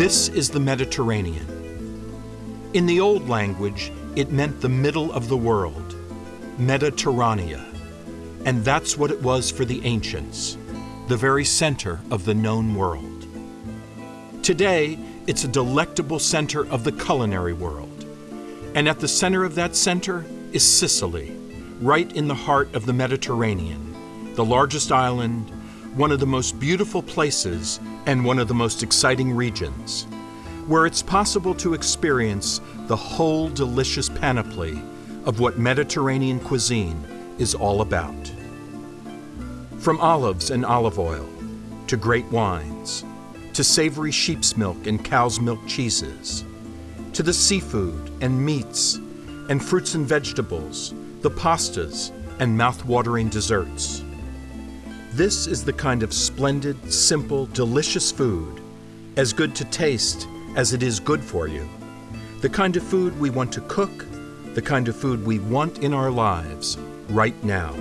This is the Mediterranean. In the old language, it meant the middle of the world, Mediterranea. And that's what it was for the ancients, the very center of the known world. Today, it's a delectable center of the culinary world. And at the center of that center is Sicily, right in the heart of the Mediterranean, the largest island, one of the most beautiful places, and one of the most exciting regions, where it's possible to experience the whole delicious panoply of what Mediterranean cuisine is all about. From olives and olive oil, to great wines, to savory sheep's milk and cow's milk cheeses, to the seafood and meats and fruits and vegetables, the pastas and mouth-watering desserts. This is the kind of splendid, simple, delicious food, as good to taste as it is good for you. The kind of food we want to cook, the kind of food we want in our lives right now.